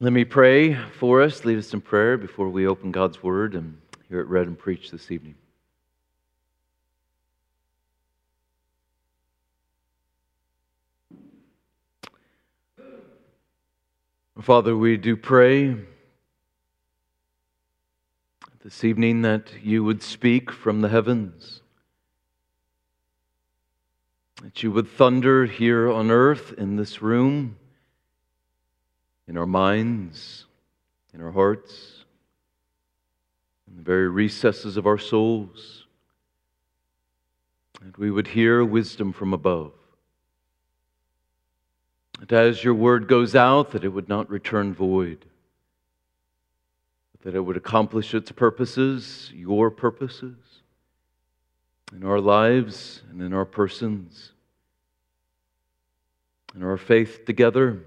Let me pray for us, lead us in prayer before we open God's Word and hear it read and preached this evening. Father, we do pray this evening that you would speak from the heavens, that you would thunder here on earth in this room in our minds, in our hearts, in the very recesses of our souls. That we would hear wisdom from above. That as your word goes out, that it would not return void. but That it would accomplish its purposes, your purposes, in our lives and in our persons, in our faith together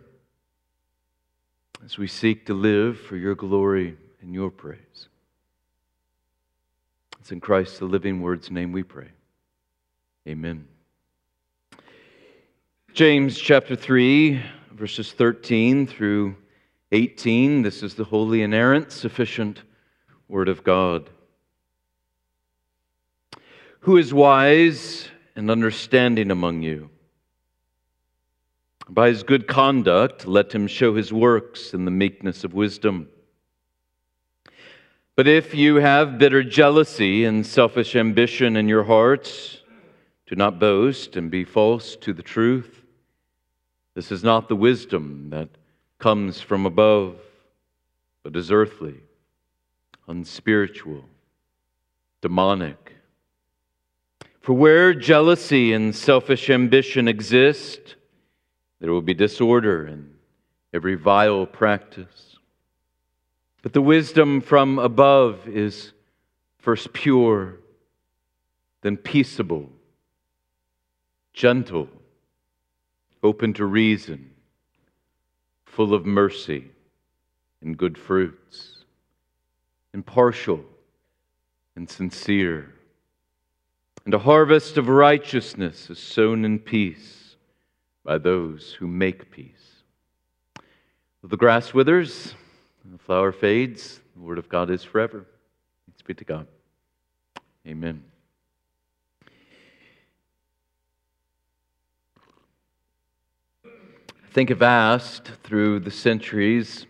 as we seek to live for your glory and your praise. It's in Christ the living word's name we pray. Amen. James chapter 3, verses 13 through 18. This is the holy, inerrant, sufficient word of God. Who is wise and understanding among you? By his good conduct, let him show his works in the meekness of wisdom. But if you have bitter jealousy and selfish ambition in your hearts, do not boast and be false to the truth. This is not the wisdom that comes from above, but is earthly, unspiritual, demonic. For where jealousy and selfish ambition exist, there will be disorder and every vile practice. But the wisdom from above is first pure, then peaceable, gentle, open to reason, full of mercy and good fruits, impartial and sincere. And a harvest of righteousness is sown in peace by those who make peace. The grass withers, the flower fades, the word of God is forever. Thanks be to God. Amen. I think I've asked through the centuries,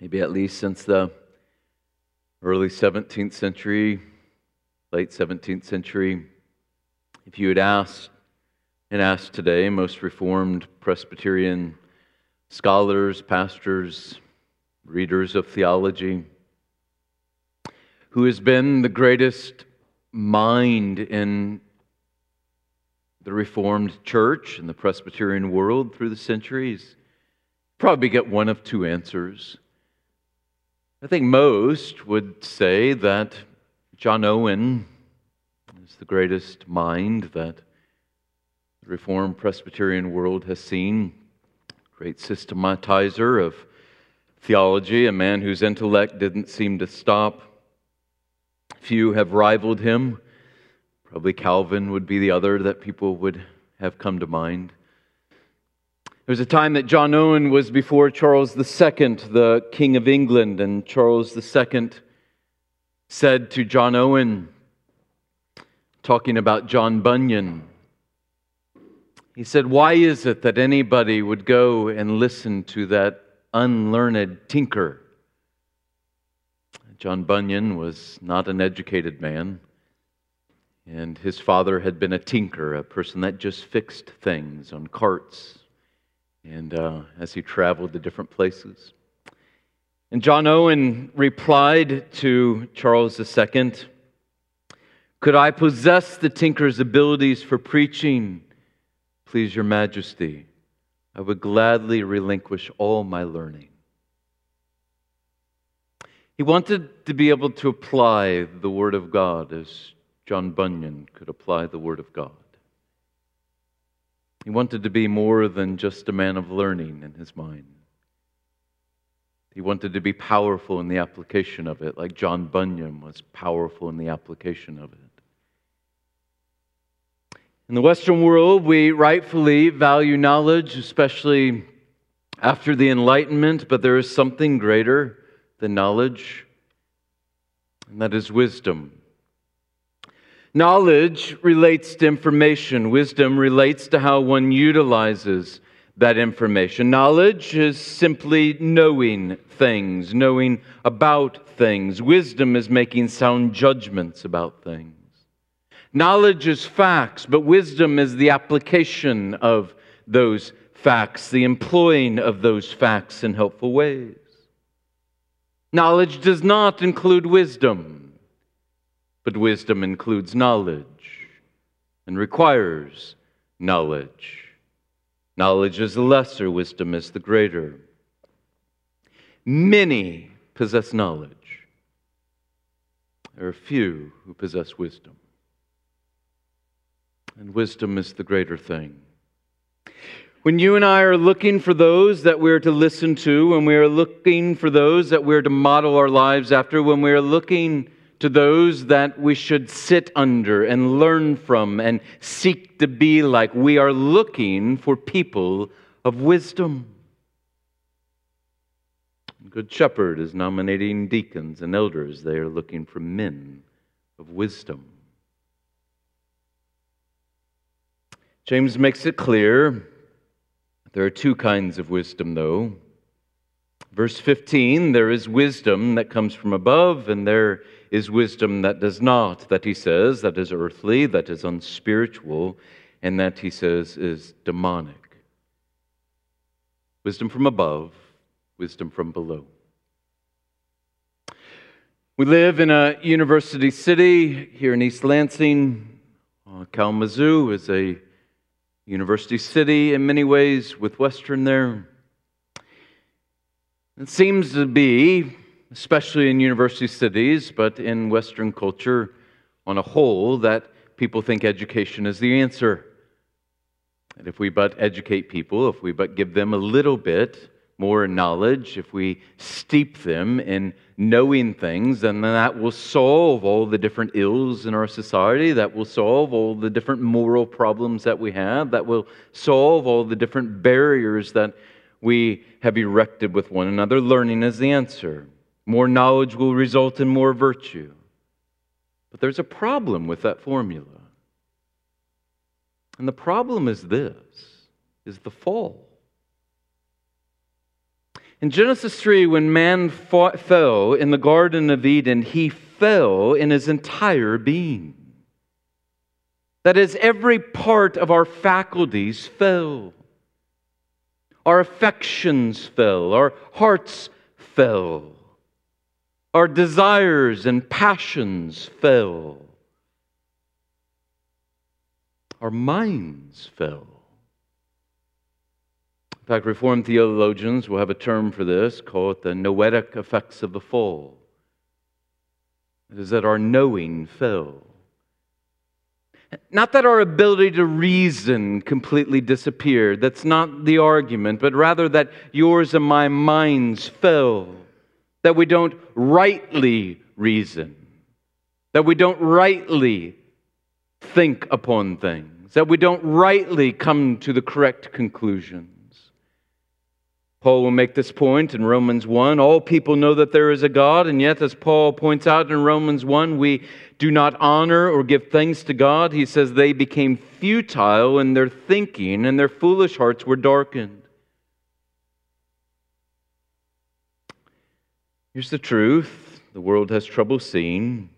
maybe at least since the early 17th century, late 17th century, if you had asked and ask today most Reformed Presbyterian scholars, pastors, readers of theology, who has been the greatest mind in the Reformed Church and the Presbyterian world through the centuries? Probably get one of two answers. I think most would say that John Owen is the greatest mind that Reformed Presbyterian world has seen. Great systematizer of theology, a man whose intellect didn't seem to stop. Few have rivaled him. Probably Calvin would be the other that people would have come to mind. There was a time that John Owen was before Charles II, the King of England, and Charles II said to John Owen, talking about John Bunyan, he said, Why is it that anybody would go and listen to that unlearned tinker? John Bunyan was not an educated man, and his father had been a tinker, a person that just fixed things on carts, and uh, as he traveled to different places. And John Owen replied to Charles II Could I possess the tinker's abilities for preaching? Please, Your Majesty, I would gladly relinquish all my learning. He wanted to be able to apply the Word of God as John Bunyan could apply the Word of God. He wanted to be more than just a man of learning in his mind. He wanted to be powerful in the application of it, like John Bunyan was powerful in the application of it. In the Western world, we rightfully value knowledge, especially after the Enlightenment, but there is something greater than knowledge, and that is wisdom. Knowledge relates to information, wisdom relates to how one utilizes that information. Knowledge is simply knowing things, knowing about things. Wisdom is making sound judgments about things. Knowledge is facts, but wisdom is the application of those facts, the employing of those facts in helpful ways. Knowledge does not include wisdom, but wisdom includes knowledge and requires knowledge. Knowledge is the lesser, wisdom is the greater. Many possess knowledge, there are few who possess wisdom. And wisdom is the greater thing. When you and I are looking for those that we're to listen to, when we are looking for those that we're to model our lives after, when we are looking to those that we should sit under and learn from and seek to be like. We are looking for people of wisdom. Good Shepherd is nominating deacons and elders. They are looking for men of wisdom. James makes it clear there are two kinds of wisdom, though. Verse 15 there is wisdom that comes from above, and there is wisdom that does not, that he says, that is earthly, that is unspiritual, and that he says is demonic. Wisdom from above, wisdom from below. We live in a university city here in East Lansing. Uh, Kalamazoo is a university city in many ways with Western there. It seems to be especially in university cities, but in Western culture on a whole, that people think education is the answer. And if we but educate people, if we but give them a little bit more knowledge, if we steep them in knowing things, then that will solve all the different ills in our society, that will solve all the different moral problems that we have, that will solve all the different barriers that we have erected with one another. Learning is the answer. More knowledge will result in more virtue. But there's a problem with that formula. And the problem is this is the fall. In Genesis 3, when man fought, fell in the Garden of Eden, he fell in his entire being. That is, every part of our faculties fell. Our affections fell, our hearts fell. Our desires and passions fell. Our minds fell. In fact, Reformed theologians will have a term for this, call it the noetic effects of the fall. It is that our knowing fell. Not that our ability to reason completely disappeared. That's not the argument, but rather that yours and my minds fell that we don't rightly reason, that we don't rightly think upon things, that we don't rightly come to the correct conclusions. Paul will make this point in Romans 1. All people know that there is a God, and yet, as Paul points out in Romans 1, we do not honor or give thanks to God. He says they became futile in their thinking, and their foolish hearts were darkened. Here's the truth the world has trouble seeing.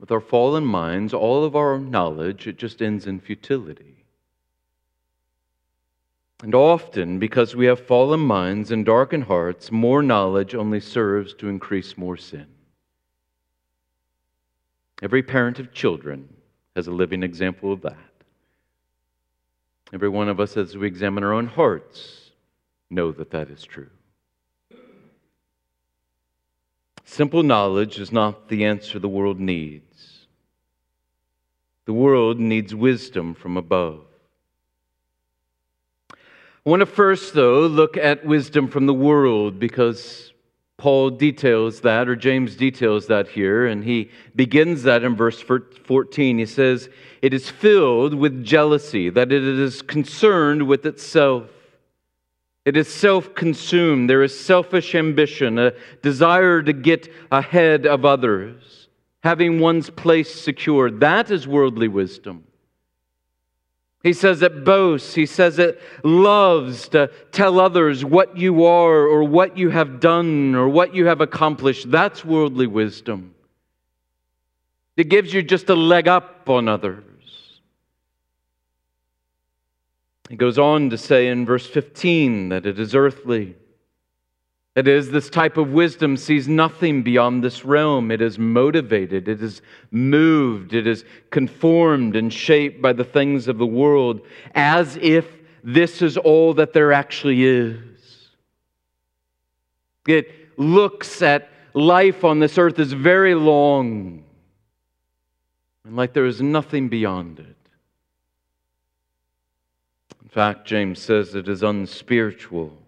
With our fallen minds, all of our knowledge, it just ends in futility. And often, because we have fallen minds and darkened hearts, more knowledge only serves to increase more sin. Every parent of children has a living example of that. Every one of us, as we examine our own hearts, know that that is true. Simple knowledge is not the answer the world needs. The world needs wisdom from above. I want to first, though, look at wisdom from the world because Paul details that, or James details that here, and he begins that in verse 14. He says, It is filled with jealousy, that it is concerned with itself. It is self consumed. There is selfish ambition, a desire to get ahead of others, having one's place secured. That is worldly wisdom. He says it boasts. He says it loves to tell others what you are or what you have done or what you have accomplished. That's worldly wisdom. It gives you just a leg up on others. He goes on to say in verse 15 that it is earthly. It is this type of wisdom sees nothing beyond this realm. It is motivated, it is moved, it is conformed and shaped by the things of the world as if this is all that there actually is. It looks at life on this earth as very long and like there is nothing beyond it. In fact, James says it is unspiritual.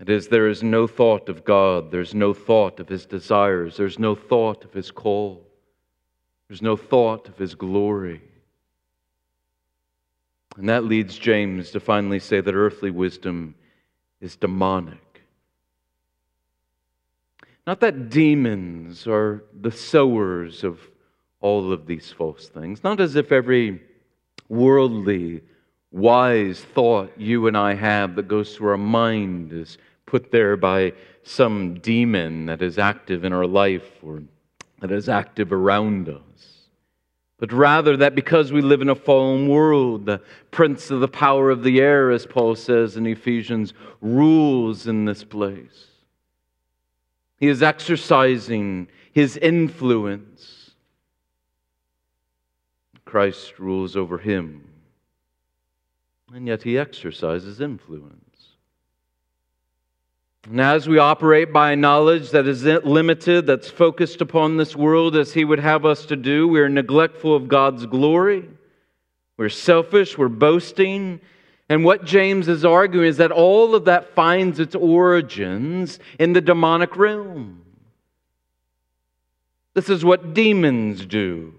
It is, there is no thought of God, there's no thought of His desires, there's no thought of His call, there's no thought of His glory. And that leads James to finally say that earthly wisdom is demonic. Not that demons are the sowers of all of these false things, not as if every worldly wise thought you and I have that goes through our mind is put there by some demon that is active in our life or that is active around us. But rather, that because we live in a fallen world, the prince of the power of the air, as Paul says in Ephesians, rules in this place. He is exercising his influence. Christ rules over him and yet he exercises influence. And as we operate by knowledge that is limited, that's focused upon this world as he would have us to do, we are neglectful of God's glory. We're selfish, we're boasting. And what James is arguing is that all of that finds its origins in the demonic realm. This is what demons do.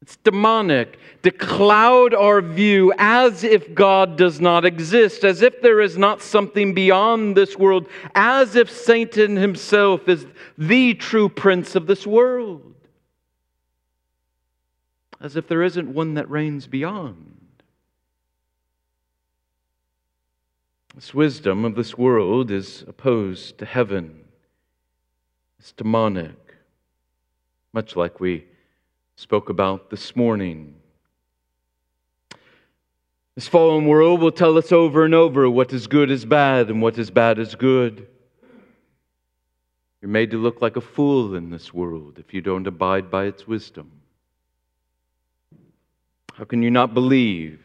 It's demonic to cloud our view as if God does not exist, as if there is not something beyond this world, as if Satan himself is the true prince of this world, as if there isn't one that reigns beyond. This wisdom of this world is opposed to heaven. It's demonic, much like we spoke about this morning. This fallen world will tell us over and over what is good is bad and what is bad is good. You're made to look like a fool in this world if you don't abide by its wisdom. How can you not believe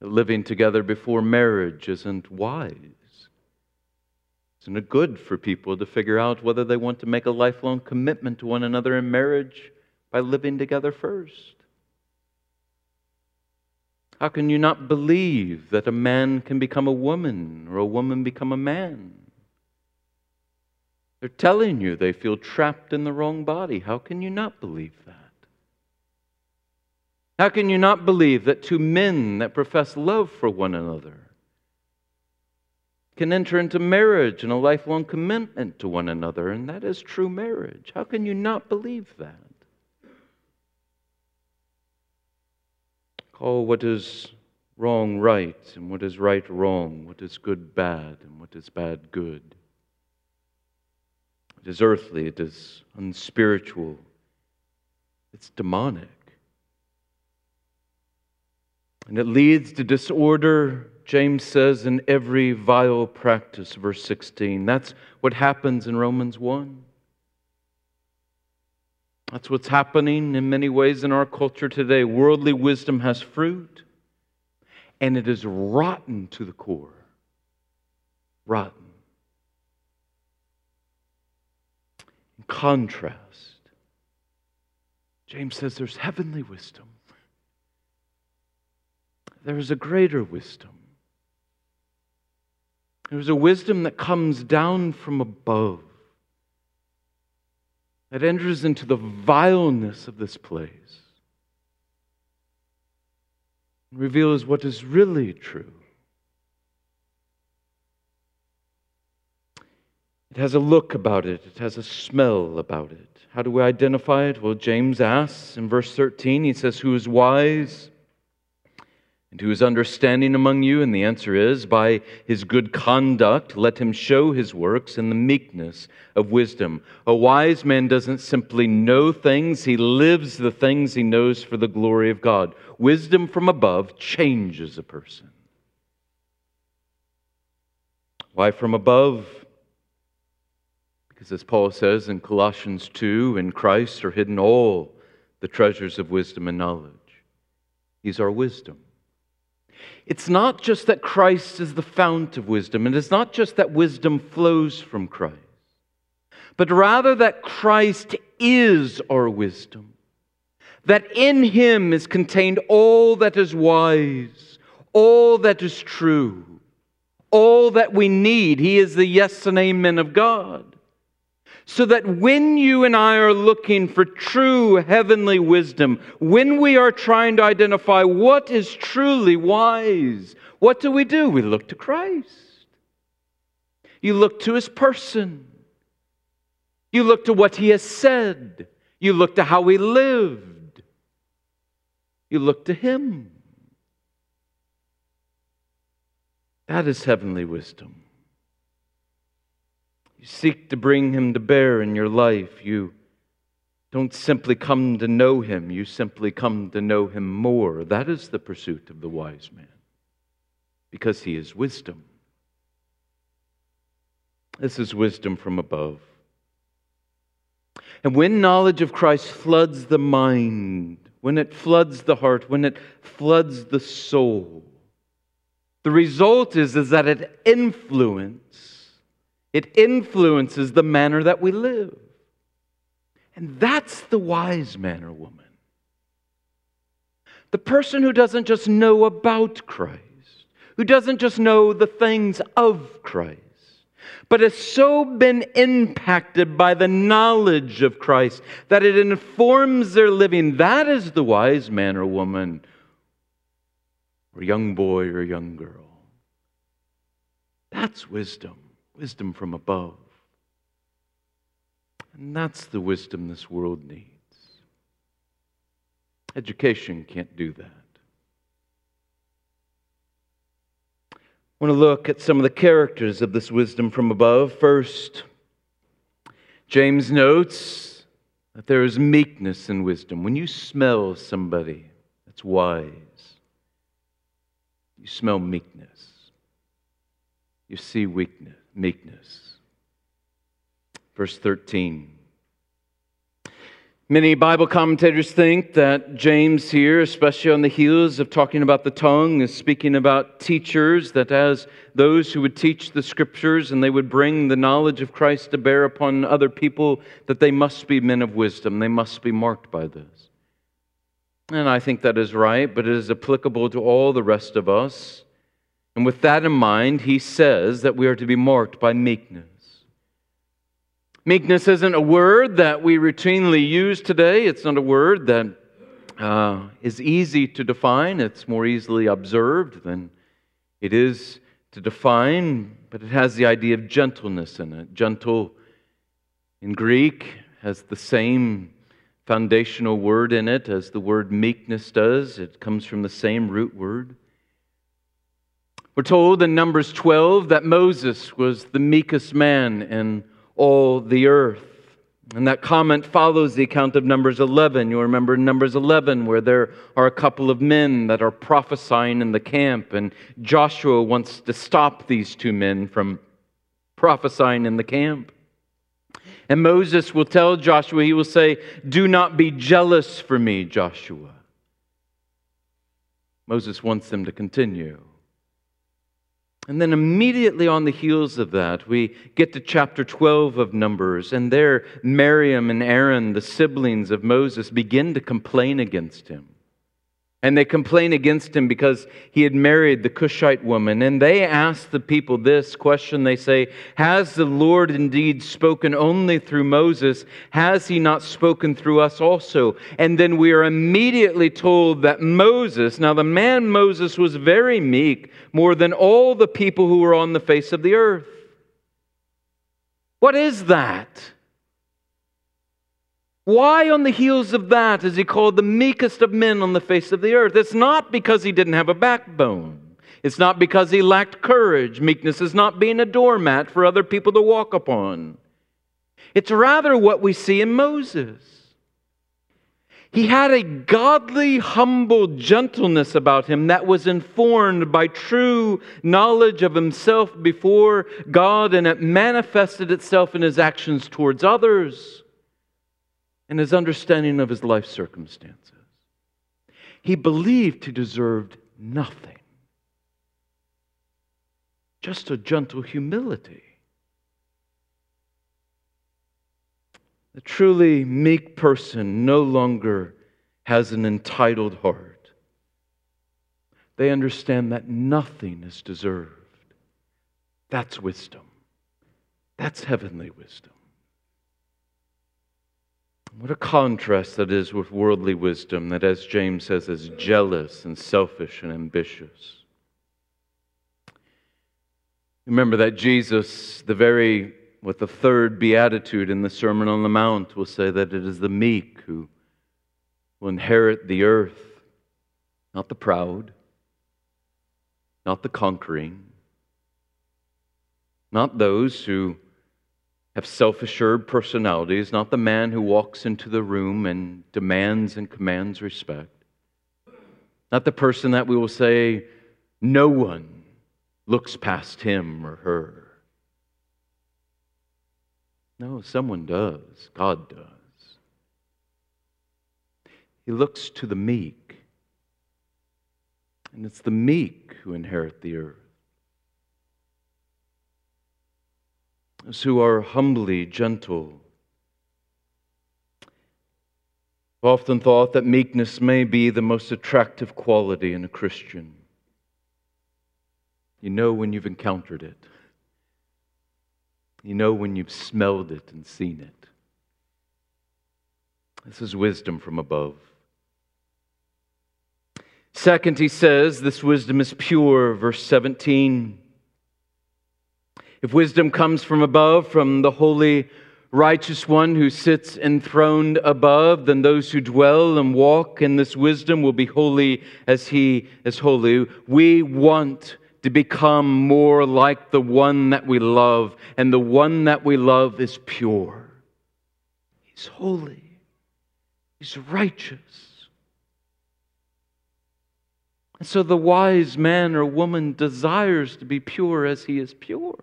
that living together before marriage isn't wise? Isn't it good for people to figure out whether they want to make a lifelong commitment to one another in marriage by living together first? How can you not believe that a man can become a woman or a woman become a man? They're telling you they feel trapped in the wrong body. How can you not believe that? How can you not believe that two men that profess love for one another can enter into marriage and a lifelong commitment to one another, and that is true marriage? How can you not believe that? Call what is wrong right, and what is right wrong, what is good bad, and what is bad good. It is earthly, it is unspiritual, it's demonic. And it leads to disorder, James says, in every vile practice, verse 16. That's what happens in Romans 1. That's what's happening in many ways in our culture today. Worldly wisdom has fruit, and it is rotten to the core. Rotten. In contrast, James says there's heavenly wisdom, there is a greater wisdom. There's a wisdom that comes down from above that enters into the vileness of this place and reveals what is really true. It has a look about it, it has a smell about it. How do we identify it? Well, James asks in verse 13, he says, Who is wise? And who is understanding among you? And the answer is, by his good conduct, let him show his works in the meekness of wisdom. A wise man doesn't simply know things, he lives the things he knows for the glory of God. Wisdom from above changes a person. Why from above? Because as Paul says in Colossians 2, in Christ are hidden all the treasures of wisdom and knowledge. He's our wisdom. It's not just that Christ is the fount of wisdom, and it's not just that wisdom flows from Christ, but rather that Christ is our wisdom. That in him is contained all that is wise, all that is true, all that we need. He is the yes and amen of God so that when you and I are looking for true heavenly wisdom, when we are trying to identify what is truly wise, what do we do? We look to Christ. You look to his person. You look to what he has said. You look to how he lived. You look to him. That is heavenly wisdom. You seek to bring him to bear in your life. You don't simply come to know him, you simply come to know him more. That is the pursuit of the wise man, because he is wisdom. This is wisdom from above. And when knowledge of Christ floods the mind, when it floods the heart, when it floods the soul, the result is, is that it influences it influences the manner that we live. And that's the wise man or woman. The person who doesn't just know about Christ, who doesn't just know the things of Christ, but has so been impacted by the knowledge of Christ that it informs their living. That is the wise man or woman, or young boy or young girl. That's wisdom wisdom from above. And that's the wisdom this world needs. Education can't do that. I want to look at some of the characters of this wisdom from above. First, James notes that there is meekness in wisdom. When you smell somebody that's wise, you smell meekness, you see weakness meekness. Verse 13. Many Bible commentators think that James here, especially on the heels of talking about the tongue, is speaking about teachers, that as those who would teach the scriptures and they would bring the knowledge of Christ to bear upon other people, that they must be men of wisdom. They must be marked by this. And I think that is right, but it is applicable to all the rest of us. And with that in mind, he says that we are to be marked by meekness. Meekness isn't a word that we routinely use today. It's not a word that uh, is easy to define. It's more easily observed than it is to define, but it has the idea of gentleness in it. Gentle in Greek has the same foundational word in it as the word meekness does, it comes from the same root word. We're told in Numbers 12 that Moses was the meekest man in all the earth. And that comment follows the account of Numbers 11. You'll remember Numbers 11, where there are a couple of men that are prophesying in the camp, and Joshua wants to stop these two men from prophesying in the camp. And Moses will tell Joshua, he will say, Do not be jealous for me, Joshua. Moses wants them to continue. And then immediately on the heels of that, we get to chapter 12 of Numbers, and there Miriam and Aaron, the siblings of Moses, begin to complain against him. And they complain against him because he had married the Cushite woman. And they ask the people this question They say, Has the Lord indeed spoken only through Moses? Has he not spoken through us also? And then we are immediately told that Moses, now the man Moses was very meek, more than all the people who were on the face of the earth. What is that? Why, on the heels of that, is he called the meekest of men on the face of the earth? It's not because he didn't have a backbone. It's not because he lacked courage. Meekness is not being a doormat for other people to walk upon. It's rather what we see in Moses. He had a godly, humble gentleness about him that was informed by true knowledge of himself before God, and it manifested itself in his actions towards others and his understanding of his life circumstances. He believed he deserved nothing, just a gentle humility. The truly meek person no longer has an entitled heart. They understand that nothing is deserved. That's wisdom. That's heavenly wisdom. What a contrast that is with worldly wisdom, that, as James says, is jealous and selfish and ambitious. Remember that Jesus, the very, with the third beatitude in the Sermon on the Mount, will say that it is the meek who will inherit the earth, not the proud, not the conquering, not those who have self assured personalities, not the man who walks into the room and demands and commands respect, not the person that we will say, no one looks past him or her. No, someone does. God does. He looks to the meek, and it's the meek who inherit the earth. Who are humbly gentle. I've often thought that meekness may be the most attractive quality in a Christian. You know when you've encountered it. You know when you've smelled it and seen it. This is wisdom from above. Second, he says, this wisdom is pure, verse 17. If wisdom comes from above, from the holy, righteous one who sits enthroned above, then those who dwell and walk in this wisdom will be holy as he is holy. We want to become more like the one that we love, and the one that we love is pure. He's holy, he's righteous. And so the wise man or woman desires to be pure as he is pure.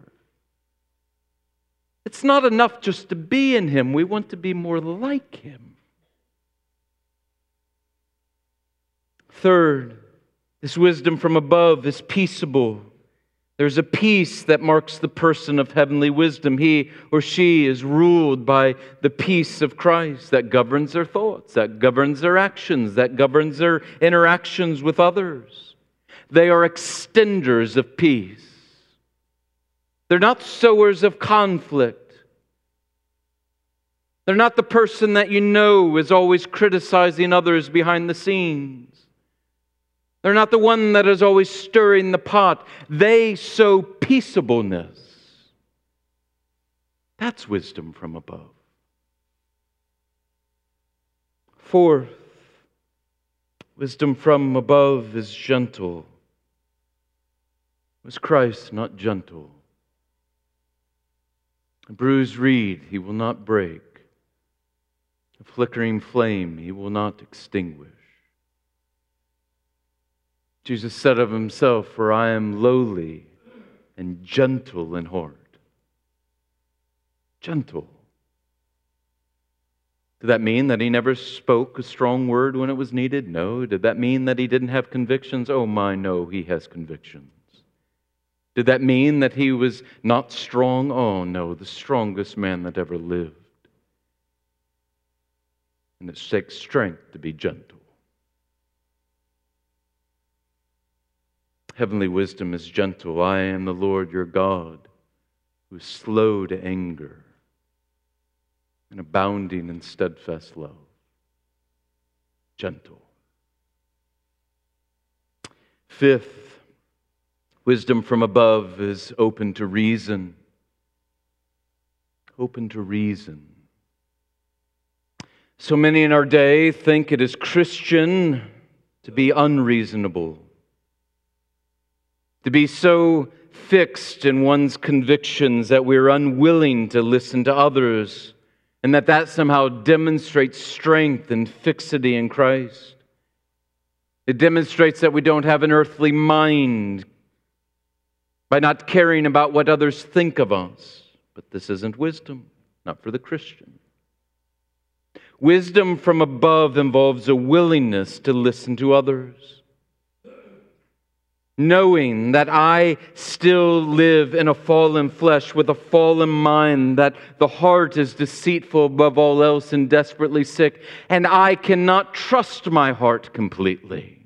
It's not enough just to be in Him, we want to be more like Him. Third, this wisdom from above is peaceable. There's a peace that marks the person of heavenly wisdom. He or she is ruled by the peace of Christ that governs their thoughts, that governs their actions, that governs their interactions with others. They are extenders of peace. They're not sowers of conflict. They're not the person that you know is always criticizing others behind the scenes. They're not the one that is always stirring the pot. They sow peaceableness. That's wisdom from above. Fourth, wisdom from above is gentle. Was Christ not gentle? A bruised reed he will not break, a flickering flame he will not extinguish. Jesus said of himself, For I am lowly and gentle in heart. Gentle. Did that mean that he never spoke a strong word when it was needed? No. Did that mean that he didn't have convictions? Oh, my, no, he has convictions. Did that mean that he was not strong? Oh, no, the strongest man that ever lived. And it takes strength to be gentle. Heavenly wisdom is gentle. I am the Lord your God, who is slow to anger and abounding in steadfast love. Gentle. Fifth, Wisdom from above is open to reason. open to reason. So many in our day think it is Christian to be unreasonable, to be so fixed in one's convictions that we're unwilling to listen to others, and that that somehow demonstrates strength and fixity in Christ. It demonstrates that we don't have an earthly mind by not caring about what others think of us. But this isn't wisdom, not for the Christian. Wisdom from above involves a willingness to listen to others. Knowing that I still live in a fallen flesh with a fallen mind, that the heart is deceitful above all else and desperately sick, and I cannot trust my heart completely.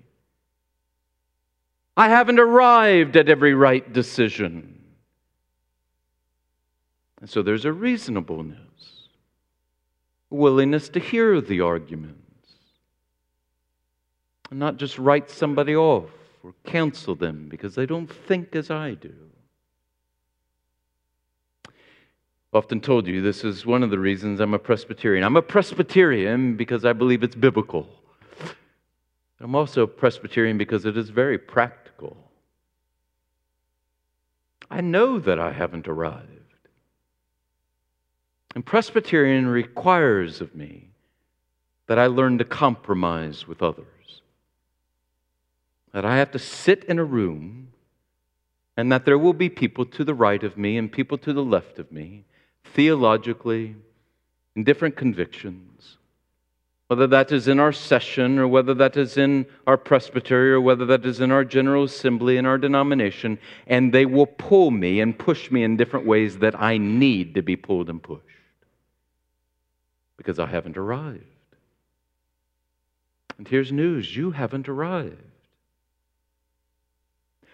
I haven't arrived at every right decision. And so there's a reasonableness, a willingness to hear the arguments, and not just write somebody off or cancel them because they don't think as I do. I've often told you this is one of the reasons I'm a Presbyterian. I'm a Presbyterian because I believe it's biblical. I'm also a Presbyterian because it is very practical. I know that I haven't arrived. And Presbyterian requires of me that I learn to compromise with others. That I have to sit in a room and that there will be people to the right of me and people to the left of me, theologically, in different convictions. Whether that is in our session or whether that is in our presbytery or whether that is in our general assembly in our denomination, and they will pull me and push me in different ways that I need to be pulled and pushed because I haven't arrived. And here's news you haven't arrived.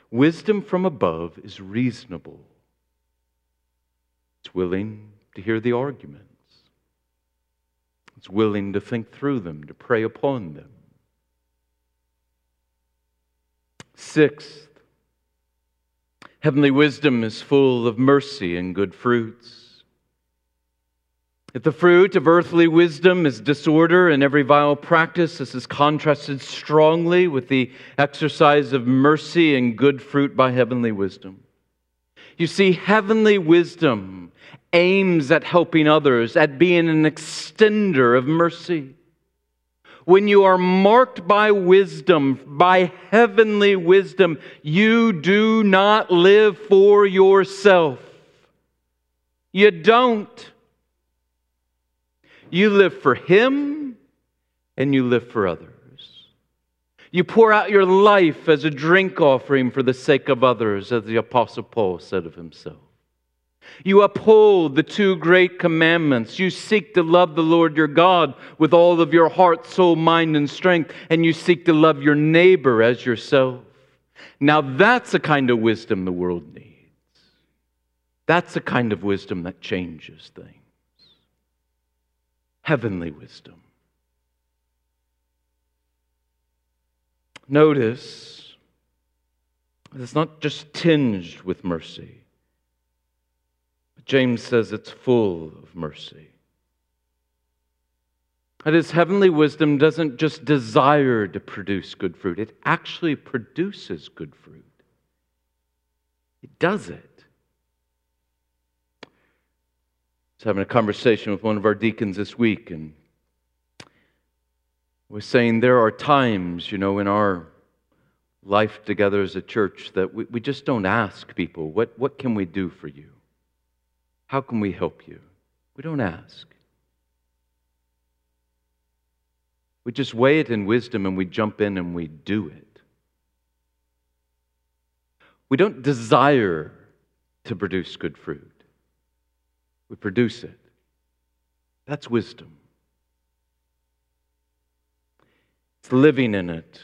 Wisdom from above is reasonable, it's willing to hear the arguments, willing to think through them, to pray upon them. Sixth, heavenly wisdom is full of mercy and good fruits. If the fruit of earthly wisdom is disorder and every vile practice, this is contrasted strongly with the exercise of mercy and good fruit by heavenly wisdom. You see, heavenly wisdom aims at helping others, at being an extender of mercy. When you are marked by wisdom, by heavenly wisdom, you do not live for yourself. You don't. You live for Him and you live for others. You pour out your life as a drink offering for the sake of others, as the Apostle Paul said of himself. You uphold the two great commandments. You seek to love the Lord your God with all of your heart, soul, mind, and strength, and you seek to love your neighbor as yourself. Now, that's the kind of wisdom the world needs. That's the kind of wisdom that changes things heavenly wisdom. Notice it's not just tinged with mercy. But James says it's full of mercy. That is, heavenly wisdom doesn't just desire to produce good fruit, it actually produces good fruit. It does it. I was having a conversation with one of our deacons this week, and was saying there are times, you know, in our life together as a church that we, we just don't ask people, what, what can we do for you? How can we help you? We don't ask. We just weigh it in wisdom and we jump in and we do it. We don't desire to produce good fruit we produce it. That's wisdom. It's living in it,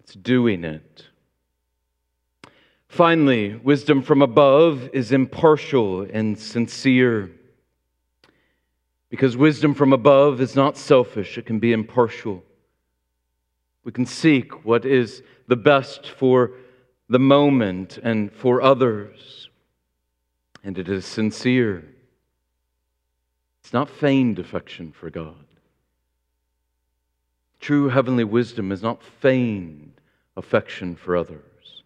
it's doing it. Finally, wisdom from above is impartial and sincere. Because wisdom from above is not selfish, it can be impartial. We can seek what is the best for the moment and for others, and it is sincere. It's not feigned affection for God. True heavenly wisdom is not feigned affection for others,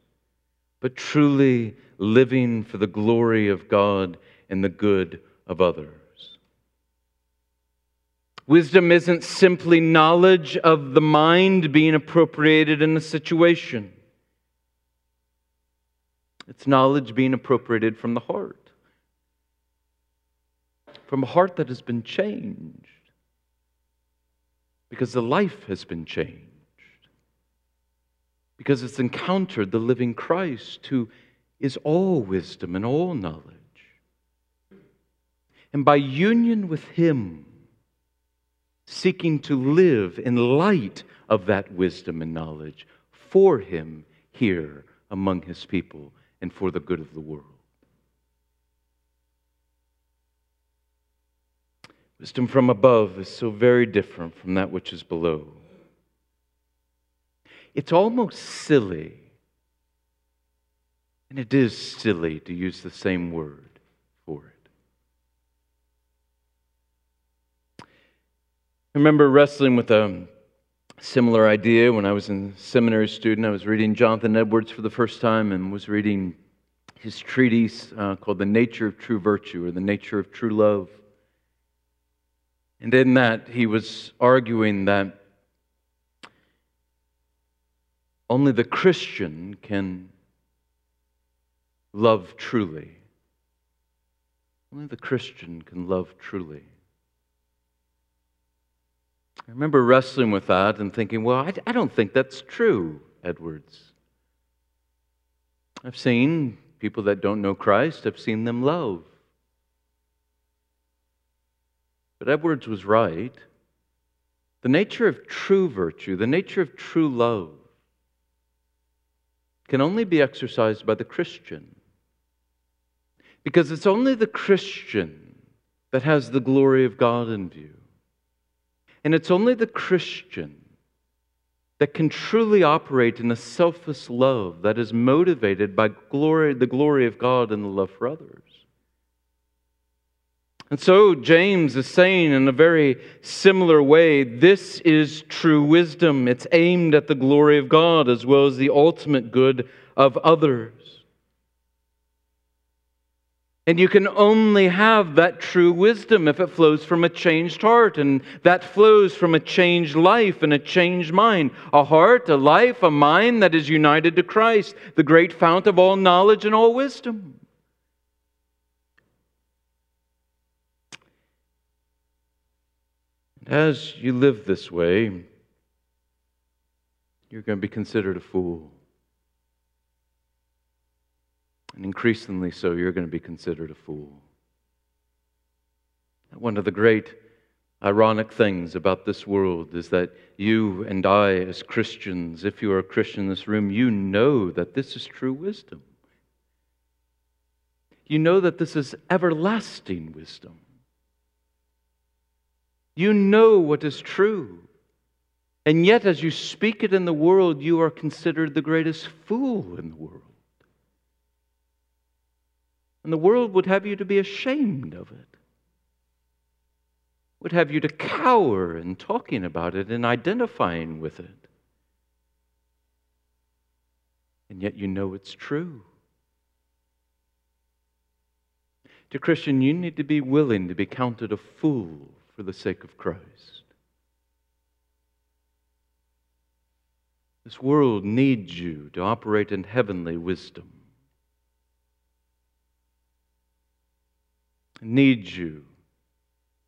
but truly living for the glory of God and the good of others. Wisdom isn't simply knowledge of the mind being appropriated in a situation. It's knowledge being appropriated from the heart, from a heart that has been changed because the life has been changed, because it's encountered the living Christ who is all wisdom and all knowledge. And by union with Him, seeking to live in light of that wisdom and knowledge for Him here among His people and for the good of the world. Wisdom from above is so very different from that which is below. It's almost silly, and it is silly to use the same word for it. I remember wrestling with a similar idea when I was a seminary student. I was reading Jonathan Edwards for the first time and was reading his treatise uh, called The Nature of True Virtue or The Nature of True Love. And in that, he was arguing that only the Christian can love truly. Only the Christian can love truly. I remember wrestling with that and thinking, well, I, I don't think that's true, Edwards. I've seen people that don't know Christ, I've seen them love. But Edwards was right. The nature of true virtue, the nature of true love, can only be exercised by the Christian. Because it's only the Christian that has the glory of God in view. And it's only the Christian that can truly operate in a selfless love that is motivated by glory, the glory of God and the love for others. And so James is saying in a very similar way this is true wisdom. It's aimed at the glory of God as well as the ultimate good of others. And you can only have that true wisdom if it flows from a changed heart, and that flows from a changed life and a changed mind. A heart, a life, a mind that is united to Christ, the great fount of all knowledge and all wisdom. As you live this way, you're going to be considered a fool. And increasingly so, you're going to be considered a fool. One of the great ironic things about this world is that you and I, as Christians, if you are a Christian in this room, you know that this is true wisdom. You know that this is everlasting wisdom. You know what is true. And yet, as you speak it in the world, you are considered the greatest fool in the world. And the world would have you to be ashamed of it, would have you to cower in talking about it and identifying with it. And yet, you know it's true. To Christian, you need to be willing to be counted a fool for the sake of Christ. This world needs you to operate in heavenly wisdom. It needs you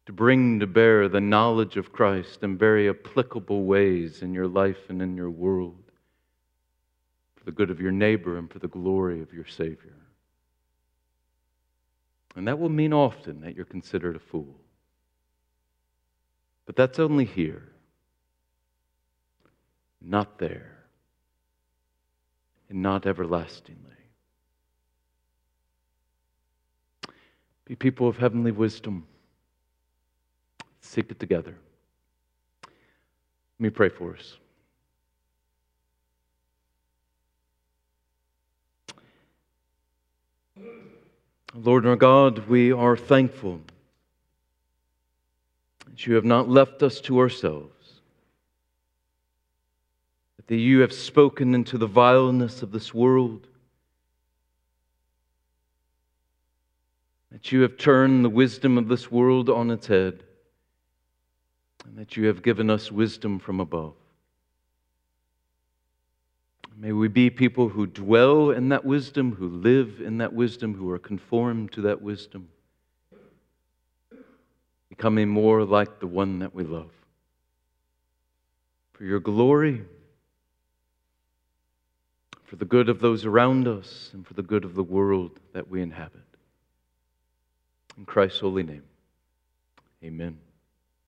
to bring to bear the knowledge of Christ in very applicable ways in your life and in your world for the good of your neighbor and for the glory of your Savior. And that will mean often that you're considered a fool. But that's only here, not there, and not everlastingly. Be people of heavenly wisdom. Seek it together. Let me pray for us. Lord our God, we are thankful that you have not left us to ourselves, but that you have spoken into the vileness of this world, that you have turned the wisdom of this world on its head, and that you have given us wisdom from above. May we be people who dwell in that wisdom, who live in that wisdom, who are conformed to that wisdom, becoming more like the one that we love. For your glory, for the good of those around us, and for the good of the world that we inhabit. In Christ's holy name, amen.